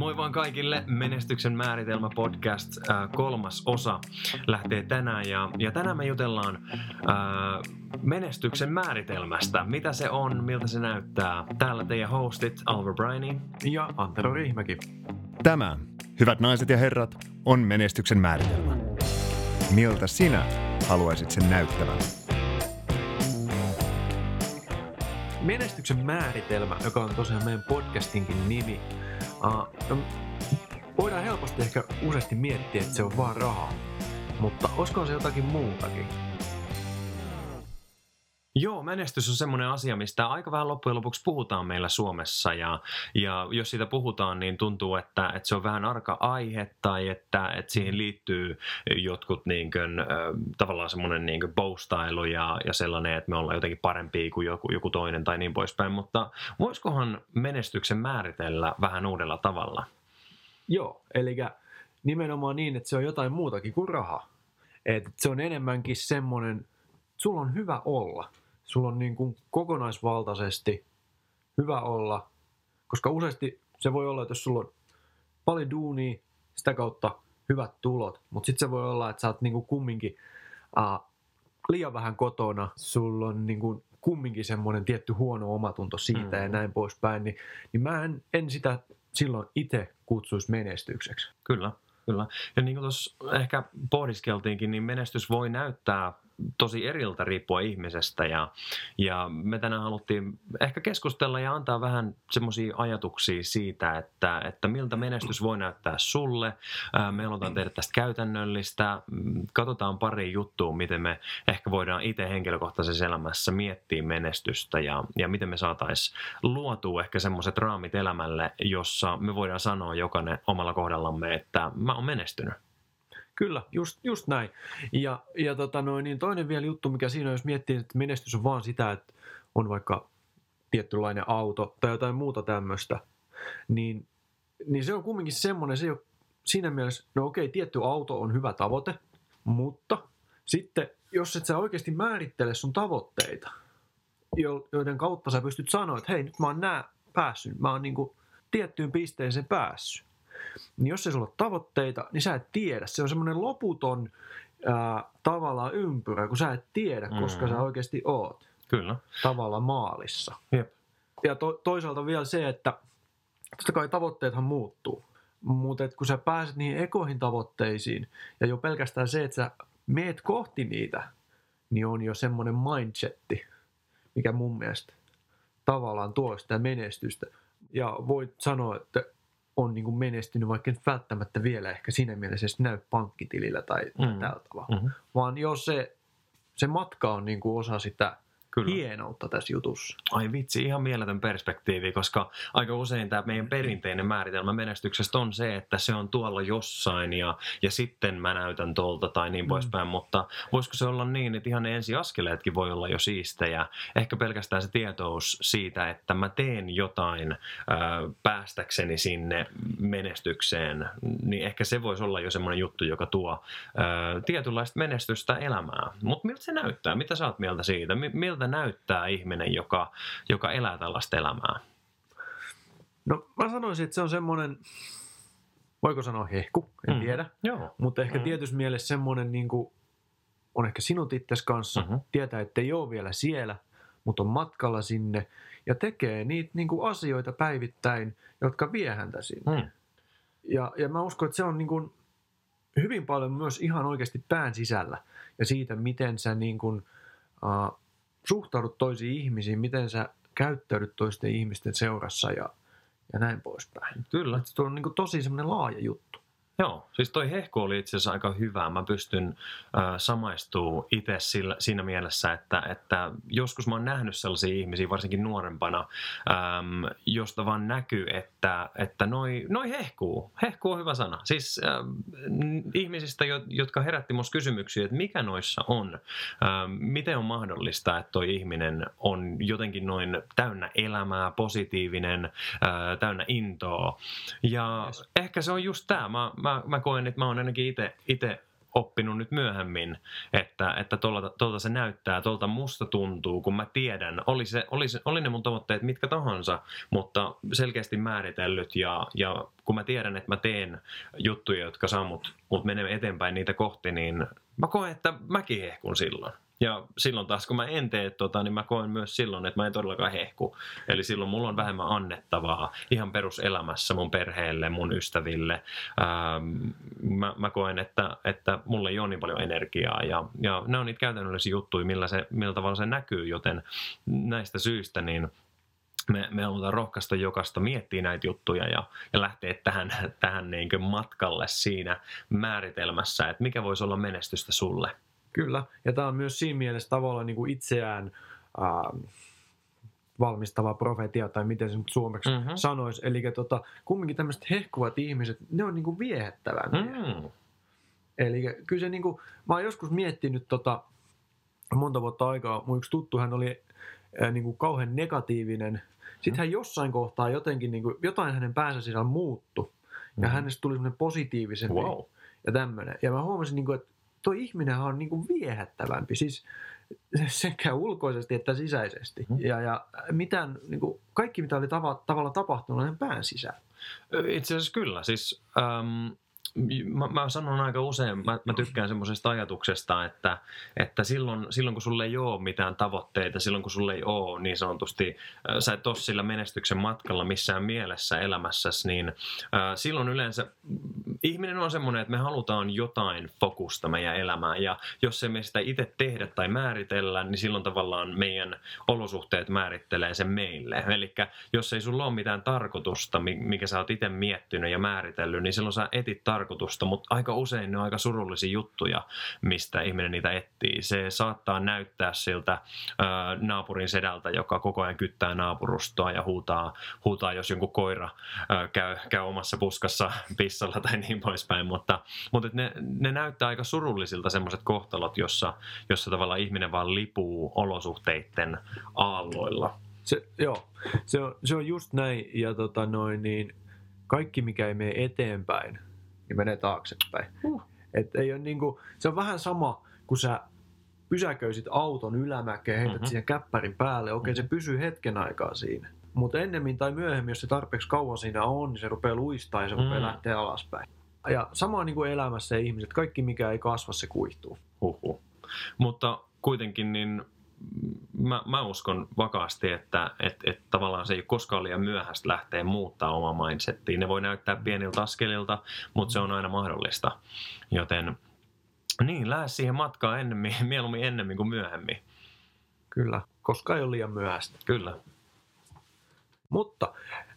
Moi vaan kaikille, Menestyksen määritelmä podcast äh, kolmas osa lähtee tänään ja, ja tänään me jutellaan äh, menestyksen määritelmästä. Mitä se on, miltä se näyttää. Täällä teidän hostit Alvar Briney ja Antero Riihimäki. Tämä, hyvät naiset ja herrat, on menestyksen määritelmä. Miltä sinä haluaisit sen näyttävän? Menestyksen määritelmä, joka on tosiaan meidän podcastinkin nimi, Uh, voidaan helposti ehkä useasti miettiä, että se on vaan rahaa, mutta olisiko se jotakin muutakin? Joo, menestys on semmoinen asia, mistä aika vähän loppujen lopuksi puhutaan meillä Suomessa ja, ja jos siitä puhutaan, niin tuntuu, että, että se on vähän arka aihe tai että, että siihen liittyy jotkut niin kuin, tavallaan semmoinen niin kuin ja, ja sellainen, että me ollaan jotenkin parempia kuin joku, joku toinen tai niin poispäin, mutta voisikohan menestyksen määritellä vähän uudella tavalla? Joo, eli nimenomaan niin, että se on jotain muutakin kuin raha. että se on enemmänkin semmoinen, sulla on hyvä olla – sulla on niin kuin kokonaisvaltaisesti hyvä olla, koska useasti se voi olla, että jos sulla on paljon duunia, sitä kautta hyvät tulot, mutta sitten se voi olla, että sä oot niin kuin kumminkin uh, liian vähän kotona, sulla on niin kuin kumminkin semmoinen tietty huono omatunto siitä mm. ja näin poispäin, niin, niin mä en, en sitä silloin itse kutsuisi menestykseksi. Kyllä, kyllä. Ja niin kuin tuossa ehkä pohdiskeltiinkin, niin menestys voi näyttää tosi eriltä riippuen ihmisestä ja, ja me tänään haluttiin ehkä keskustella ja antaa vähän semmoisia ajatuksia siitä, että, että miltä menestys voi näyttää sulle. Me halutaan tehdä tästä käytännöllistä. Katsotaan pari juttua, miten me ehkä voidaan itse henkilökohtaisessa elämässä miettiä menestystä ja, ja miten me saataisiin luotua ehkä semmoiset raamit elämälle, jossa me voidaan sanoa jokainen omalla kohdallamme, että mä oon menestynyt. Kyllä, just, just näin. Ja, ja tota noin, niin toinen vielä juttu, mikä siinä jos miettii, että menestys on vaan sitä, että on vaikka tietynlainen auto tai jotain muuta tämmöistä, niin, niin se on kumminkin semmoinen, se ei ole siinä mielessä, no okei, tietty auto on hyvä tavoite, mutta sitten jos et sä oikeasti määrittele sun tavoitteita, joiden kautta sä pystyt sanoa, että hei, nyt mä oon nää päässyt, mä oon niinku tiettyyn pisteeseen päässyt, niin jos ei sulla ole tavoitteita, niin sä et tiedä. Se on semmoinen loputon ää, tavallaan ympyrä, kun sä et tiedä, koska mm. sä oikeasti oot. Kyllä. Tavallaan maalissa. Jep. Ja to, toisaalta vielä se, että totta kai tavoitteethan muuttuu. Mutta kun sä pääset niihin ekoihin tavoitteisiin, ja jo pelkästään se, että sä meet kohti niitä, niin on jo semmoinen mindsetti, mikä mun mielestä tavallaan tuo sitä menestystä. Ja voit sanoa, että on niin kuin menestynyt, vaikka nyt välttämättä vielä ehkä siinä mielessä näy pankkitilillä tai, mm. tällä tavalla. Mm-hmm. Vaan jos se, se matka on niin kuin osa sitä – Kyllä. hienoutta tässä jutussa. Ai vitsi, ihan mieletön perspektiivi, koska aika usein tämä meidän perinteinen määritelmä menestyksestä on se, että se on tuolla jossain ja, ja sitten mä näytän tuolta tai niin mm. poispäin, mutta voisiko se olla niin, että ihan ne ensiaskeleetkin voi olla jo siistejä. Ehkä pelkästään se tietous siitä, että mä teen jotain ö, päästäkseni sinne menestykseen, niin ehkä se voisi olla jo semmoinen juttu, joka tuo ö, tietynlaista menestystä elämään. Mutta miltä se näyttää? Mitä sä oot mieltä siitä? Miltä miltä näyttää ihminen, joka, joka elää tällaista elämää? No mä sanoisin, että se on semmoinen, voiko sanoa hehku, en mm. tiedä. Joo. Mutta ehkä mm. tietysti mielessä semmoinen niin kuin, on ehkä sinut itses kanssa, mm-hmm. tietää, että ei ole vielä siellä, mutta on matkalla sinne ja tekee niitä niin kuin asioita päivittäin, jotka vie häntä sinne. Mm. Ja, ja mä uskon, että se on niin kuin hyvin paljon myös ihan oikeasti pään sisällä ja siitä, miten sä niin kuin, uh, suhtaudut toisiin ihmisiin, miten sä käyttäydyt toisten ihmisten seurassa ja, ja näin poispäin. Kyllä. Se on niin tosi semmoinen laaja juttu. Joo, siis toi hehku oli itse asiassa aika hyvä. Mä pystyn äh, samaistuu itse siinä mielessä, että, että joskus mä oon nähnyt sellaisia ihmisiä, varsinkin nuorempana, ähm, josta vaan näkyy, että, että noi, noi hehkuu. Hehku on hyvä sana. Siis äh, ihmisistä, jotka herätti musta kysymyksiä, että mikä noissa on. Äh, miten on mahdollista, että toi ihminen on jotenkin noin täynnä elämää, positiivinen, äh, täynnä intoa. Ja yes. ehkä se on just tämä. Mä, mä mä, mä koen, että mä oon ainakin itse oppinut nyt myöhemmin, että, että tuolta, tuolta se näyttää, tuolta musta tuntuu, kun mä tiedän, oli, se, oli, se, oli ne mun tavoitteet mitkä tahansa, mutta selkeästi määritellyt ja, ja kun mä tiedän, että mä teen juttuja, jotka saa mut, mut menee eteenpäin niitä kohti, niin mä koen, että mäkin hehkun silloin. Ja silloin taas, kun mä en tee tota, niin mä koen myös silloin, että mä en todellakaan hehku. Eli silloin mulla on vähemmän annettavaa ihan peruselämässä mun perheelle, mun ystäville. Ähm, mä, mä koen, että, että mulla ei ole niin paljon energiaa. Ja, ja ne on niitä käytännöllisiä juttuja, millä, se, millä tavalla se näkyy. Joten näistä syistä niin me, me halutaan rohkaista jokaista miettiä näitä juttuja ja, ja lähteä tähän, tähän niin matkalle siinä määritelmässä, että mikä voisi olla menestystä sulle. Kyllä, ja tämä on myös siinä mielessä tavallaan niin kuin itseään äh, valmistava profetia, tai miten se nyt suomeksi mm-hmm. sanoisi. Eli tota, kumminkin tämmöiset hehkuvat ihmiset, ne on niin kuin viehättävämpiä. Mm. Eli kyllä se niin kuin, mä oon joskus miettinyt tota, monta vuotta aikaa, mun yksi tuttu, hän oli äh, niin kuin kauhean negatiivinen. Sitten mm. hän jossain kohtaa jotenkin, niin kuin, jotain hänen päänsä sisällä muuttu. Ja mm. hänestä tuli semmoinen positiivisempi wow. ja tämmöinen. Ja mä huomasin, niin kuin, että toi ihminen on niin kuin viehättävämpi, siis sekä ulkoisesti että sisäisesti. Mm. Ja, ja mitään, niin kuin, kaikki mitä oli tava, tavalla tapahtunut on pään sisällä. Itse asiassa kyllä. Siis, ähm, mä, mä sanon aika usein, mä, mä tykkään semmoisesta ajatuksesta, että, että silloin, silloin kun sulle ei ole mitään tavoitteita, silloin kun sulle ei ole niin sanotusti, äh, sä et ole sillä menestyksen matkalla missään mielessä elämässäsi, niin äh, silloin yleensä ihminen on semmoinen, että me halutaan jotain fokusta meidän elämään ja jos emme sitä itse tehdä tai määritellä, niin silloin tavallaan meidän olosuhteet määrittelee sen meille. Eli jos ei sulla ole mitään tarkoitusta, mikä sä oot itse miettinyt ja määritellyt, niin silloin sä etit tarkoitusta tarkoitusta, mutta aika usein ne on aika surullisia juttuja, mistä ihminen niitä etsii. Se saattaa näyttää siltä ö, naapurin sedältä, joka koko ajan kyttää naapurustoa ja huutaa, huutaa jos jonkun koira ö, käy, käy omassa puskassa pissalla tai niin poispäin, mutta, mutta ne, ne näyttää aika surullisilta semmoiset kohtalot, jossa, jossa tavallaan ihminen vaan lipuu olosuhteiden aalloilla. Se, joo, se on, se on just näin ja tota noin, niin kaikki mikä ei mene eteenpäin, niin menee taaksepäin. Uh. Et ei ole niinku, se on vähän sama, kun sä pysäköisit auton ylämäkeen, heität mm-hmm. siihen käppärin päälle. Okei, se pysyy hetken aikaa siinä. Mutta ennemmin tai myöhemmin, jos se tarpeeksi kauan siinä on, niin se rupeaa luistaa ja se mm. rupeaa lähteä alaspäin. Ja sama niin kuin elämässä ihmiset, kaikki mikä ei kasva, se kuihtuu. Huhhuh. Mutta kuitenkin niin mä, mä uskon vakaasti, että et, et tavallaan se ei ole koskaan liian myöhäistä lähteä muuttaa omaa mindsettiin. Ne voi näyttää pieniltä askelilta, mutta se on aina mahdollista. Joten niin, lähde siihen matkaan ennemmin, mieluummin ennemmin kuin myöhemmin. Kyllä, koska ei ole liian myöhäistä. Kyllä. Mutta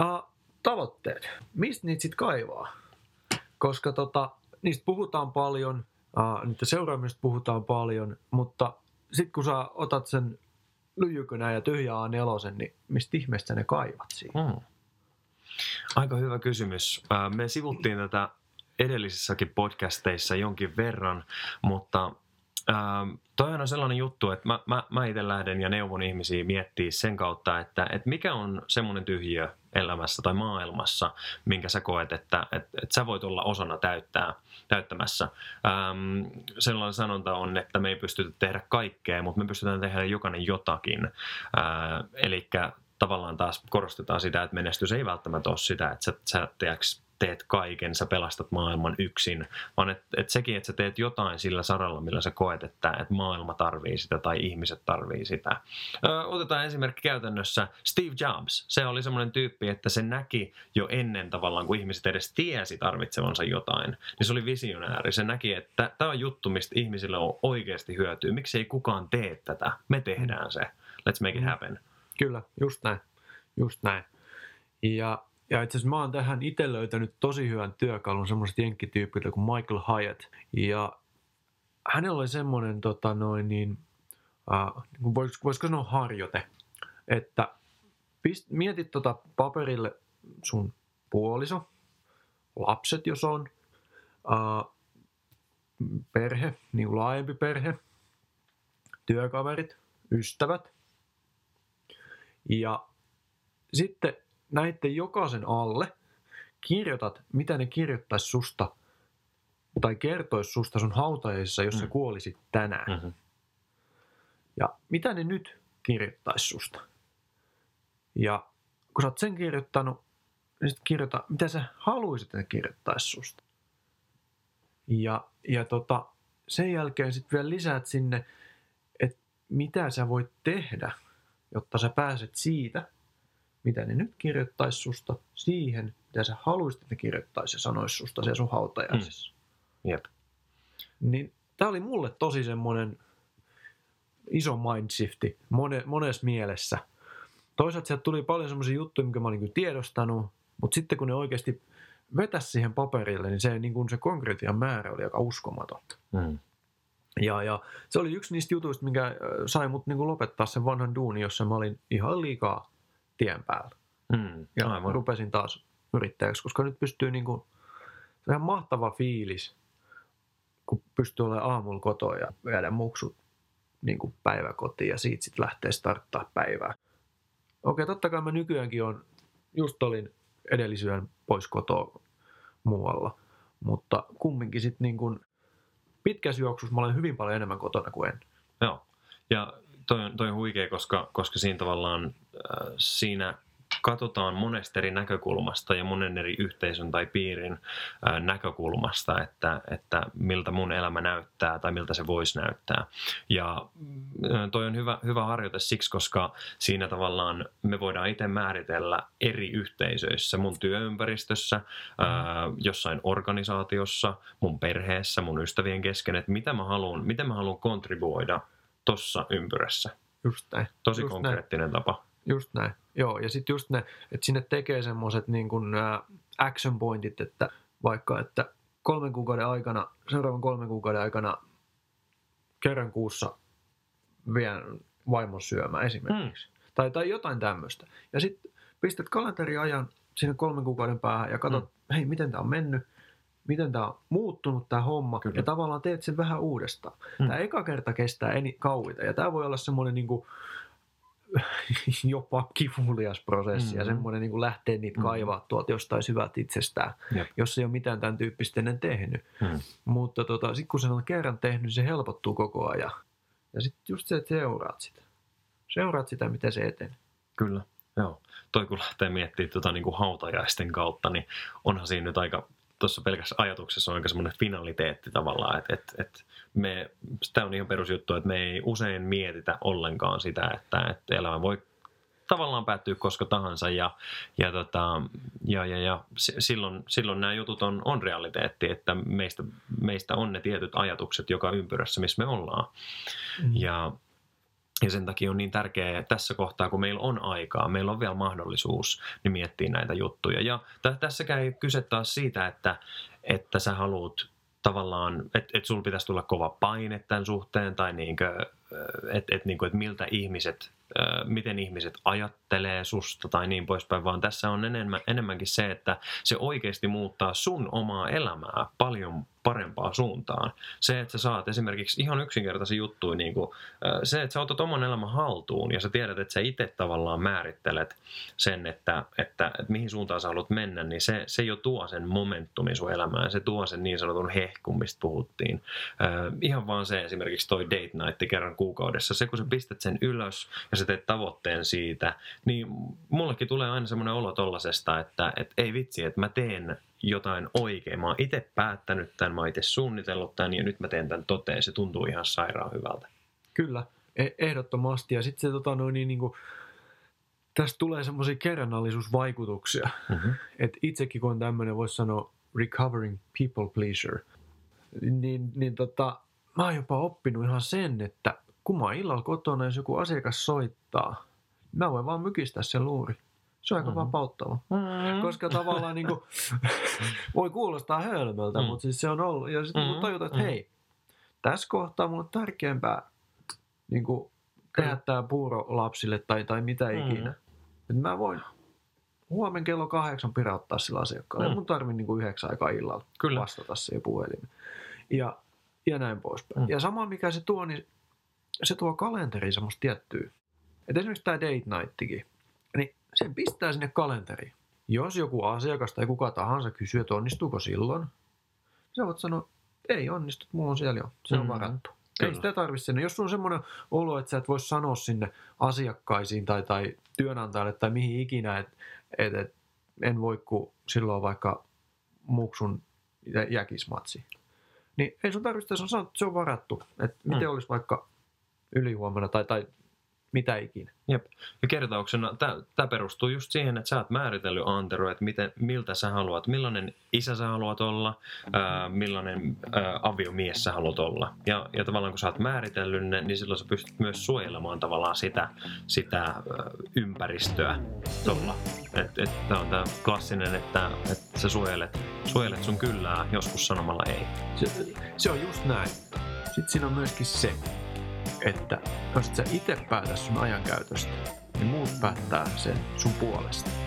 äh, tavoitteet, mistä niitä sitten kaivaa? Koska tota, niistä puhutaan paljon, äh, niitä seuraamista puhutaan paljon, mutta sitten kun sä otat sen lyijykynän ja tyhjää A4, niin mistä ihmeestä ne kaivat siinä? Hmm. Aika hyvä kysymys. Me sivuttiin tätä edellisissäkin podcasteissa jonkin verran, mutta Ähm, toi on sellainen juttu, että mä, mä, mä itse lähden ja neuvon ihmisiä miettiä sen kautta, että, että mikä on semmoinen tyhjiö elämässä tai maailmassa, minkä sä koet, että, että, että sä voit olla osana täyttää, täyttämässä. Ähm, sellainen sanonta on, että me ei pystytä tehdä kaikkea, mutta me pystytään tehdä jokainen jotakin. Äh, Eli tavallaan taas korostetaan sitä, että menestys ei välttämättä ole sitä, että sä, sä teeks, teet kaiken, sä pelastat maailman yksin, vaan että et sekin, että sä teet jotain sillä saralla, millä sä koet, että et maailma tarvii sitä tai ihmiset tarvii sitä. Ö, otetaan esimerkki käytännössä Steve Jobs. Se oli semmoinen tyyppi, että se näki jo ennen tavallaan, kun ihmiset edes tiesi tarvitsevansa jotain, niin se oli visionääri. Se näki, että tämä on juttu, mistä ihmisille on oikeasti hyötyä. Miksi ei kukaan tee tätä? Me tehdään se. Let's make it mm. happen. Kyllä, just näin. Just näin. Ja ja itse asiassa mä oon tähän itse löytänyt tosi hyvän työkalun semmoiset jenkkityypiltä kuin Michael Hyatt. Ja hänellä oli semmoinen, tota noin niin, äh, voisiko, voisiko sanoa harjoite, että pist, mietit tota paperille sun puoliso, lapset jos on, äh, perhe, niin kuin laajempi perhe, työkaverit, ystävät. Ja sitten näiden jokaisen alle kirjoitat, mitä ne kirjoittaisi susta tai kertoisi susta sun hautajaisissa, jos mm. sä kuolisit tänään. Mm-hmm. Ja mitä ne nyt kirjoittaisi susta? Ja kun sä oot sen kirjoittanut, niin sitten kirjoita, mitä sä haluaisit, että ne kirjoittaisi susta. Ja, ja tota, sen jälkeen sitten vielä lisäät sinne, että mitä sä voit tehdä, jotta sä pääset siitä, mitä ne nyt kirjoittaisi susta, siihen, mitä sä haluaisit, että ne kirjoittaisi ja sanoisi susta siellä sun hautajaisissa. Mm. Jep. Niin tämä oli mulle tosi semmoinen iso mindshifti mone, monessa mielessä. Toisaalta sieltä tuli paljon semmoisia juttuja, mikä mä olin tiedostanut, mutta sitten kun ne oikeasti vetäisi siihen paperille, niin se, niin kuin se konkretian määrä oli aika uskomaton. Mm. Ja, ja se oli yksi niistä jutuista, mikä äh, sai mut niin kuin lopettaa sen vanhan duuni, jossa mä olin ihan liikaa tien päällä. Mm. Ja Aivan. rupesin taas yrittäjäksi, koska nyt pystyy niin kuin, se on ihan mahtava fiilis, kun pystyy olemaan aamulla kotoa ja viedä muksut niin kuin päiväkotiin ja siitä sitten lähtee starttaa päivää. Okei, totta kai mä nykyäänkin on, just olin edellisyön pois kotoa muualla, mutta kumminkin sitten niin kuin pitkässä juoksussa mä olen hyvin paljon enemmän kotona kuin en. Joo. Ja toi on, toi on huikea, koska, koska siinä tavallaan äh, siinä katsotaan monesta eri näkökulmasta ja monen eri yhteisön tai piirin äh, näkökulmasta, että, että miltä mun elämä näyttää tai miltä se voisi näyttää. Ja äh, toi on hyvä, hyvä harjoite siksi, koska siinä tavallaan me voidaan itse määritellä eri yhteisöissä, mun työympäristössä, äh, jossain organisaatiossa, mun perheessä, mun ystävien kesken, että mitä mä haluan, miten mä haluan kontribuoida tuossa ympyrässä. Just näin. Tosi Just konkreettinen tapa. Just näin. Joo, ja sitten just ne, että sinne tekee semmoiset niin kuin action pointit, että vaikka, että kolmen kuukauden aikana, seuraavan kolmen kuukauden aikana kerran kuussa vien vaimon syömään esimerkiksi. Mm. Tai, tai jotain tämmöistä. Ja sitten pistät kalenteriajan sinne kolmen kuukauden päähän ja katsot, mm. hei, miten tämä on mennyt, miten tämä on muuttunut tämä homma, Kyllä. ja tavallaan teet sen vähän uudestaan. Mm. Tämä eka kerta kestää eni, kauita, ja tämä voi olla semmoinen niin kuin, jopa kivulias prosessi mm-hmm. ja semmoinen niin lähtee niitä Mhm. kaivaa tuolta jostain syvältä itsestään, Jep. jos ei ole mitään tämän tyyppistä ennen tehnyt. Mm. Mutta tota, sitten kun sen on kerran tehnyt, se helpottuu koko ajan. Ja sitten just se, että seuraat sitä. Seuraat sitä, miten se etenee. Kyllä, joo. Toi kun lähtee miettimään tota, niin kuin hautajaisten kautta, niin onhan siinä nyt aika, tuossa pelkässä ajatuksessa on aika semmoinen finaliteetti tavallaan, että et, et me, tämä on ihan perusjuttu, että me ei usein mietitä ollenkaan sitä, että, että elämä voi tavallaan päättyä koska tahansa ja, ja, tota, ja, ja, ja si- silloin, silloin nämä jutut on, on realiteetti, että meistä, meistä on ne tietyt ajatukset joka ympyrässä, missä me ollaan. Ja, ja sen takia on niin tärkeää tässä kohtaa, kun meillä on aikaa, meillä on vielä mahdollisuus niin miettiä näitä juttuja. Ja tä- tässäkään ei kyse taas siitä, että, että sä haluat tavallaan, että et sulla pitäisi tulla kova paine tämän suhteen, tai niinkö, että et, niinkö, et miltä ihmiset, miten ihmiset ajattelee susta tai niin poispäin, vaan tässä on enemmän, enemmänkin se, että se oikeasti muuttaa sun omaa elämää paljon parempaan suuntaan. Se, että sä saat esimerkiksi ihan yksinkertaisia juttuja, niin kuin, se, että sä otat oman elämän haltuun ja sä tiedät, että sä itse tavallaan määrittelet sen, että, että, että mihin suuntaan sä haluat mennä, niin se, se jo tuo sen momentumin sun elämään, se tuo sen niin sanotun hehkun, mistä puhuttiin. Ihan vaan se esimerkiksi toi date night kerran kuukaudessa, se kun sä pistät sen ylös ja sä teet tavoitteen siitä, niin mullekin tulee aina semmoinen olo tollasesta, että, että ei vitsi, että mä teen jotain oikein. Mä oon itse päättänyt tämän, mä oon itse suunnitellut tämän ja nyt mä teen tämän toteen. Se tuntuu ihan sairaan hyvältä. Kyllä, e- ehdottomasti. Ja sitten se tota, noin, niin, niin kuin, tästä tulee semmoisia kerrannallisuusvaikutuksia. Mm-hmm. että itsekin kun on tämmöinen, voisi sanoa recovering people pleaser, niin, niin tota, mä oon jopa oppinut ihan sen, että kun mä oon illalla kotona, jos joku asiakas soittaa, mä voin vaan mykistää sen luuri. Se on aika Mhm. mm-hmm. vapauttava. Mm-hmm. Koska tavallaan niin kuin, voi kuulostaa hölmöltä, Mm. mm. mutta siis se on ollut. Ja sitten Mhm, mm-hmm. tajuta, että mhm. hei, tässä kohtaa mulla on tärkeämpää niin kuin, tehdä tämä puuro lapsille tai, tai mitä Mhm. ikinä. Et mä voin huomen kello kahdeksan pirauttaa sillä asiakkaalle. Mm. Mun tarvii niin kuin yhdeksän aikaa illalla Kyllä. vastata siihen puhelimeen. Ja, ja näin poispäin. Mm. Ja sama mikä se tuo, niin se tuo kalenteriin semmoista tiettyä. Et esimerkiksi tämä date nightikin, niin sen pistää sinne kalenteriin. Jos joku asiakas tai kuka tahansa kysyy, että onnistuuko silloin, sä voit sanoa, ei onnistu, mulla on siellä jo, se on Mm. varattu. Kyllä. Ei sitä tarvitse sinne. Jos sulla on semmoinen olo, että sä et voi sanoa sinne asiakkaisiin tai, tai työnantajalle tai mihin ikinä, että et, et, en voi, kun silloin vaikka muksun jä- jäkismatsi. Niin ei sun tarvitse sanoa, että se on varattu. Että miten Mm. olisi vaikka ylihuomenna tai, tai mitä ikinä. Ja kertauksena tämä perustuu just siihen, että sä oot määritellyt Antero, että miten, miltä sä haluat, millainen isä sä haluat olla, ää, millainen ää, aviomies sä haluat olla. Ja, ja tavallaan kun sä oot määritellyt ne, niin silloin sä pystyt myös suojelemaan tavallaan sitä, sitä ää, ympäristöä tuolla. Että et, tämä on tämä klassinen, että, että sä suojelet, suojelet sun kyllää joskus sanomalla ei. Se, se on just näin. Sitten siinä on myöskin se, että jos sä itse päätä sun ajankäytöstä, niin muut päättää sen sun puolesta.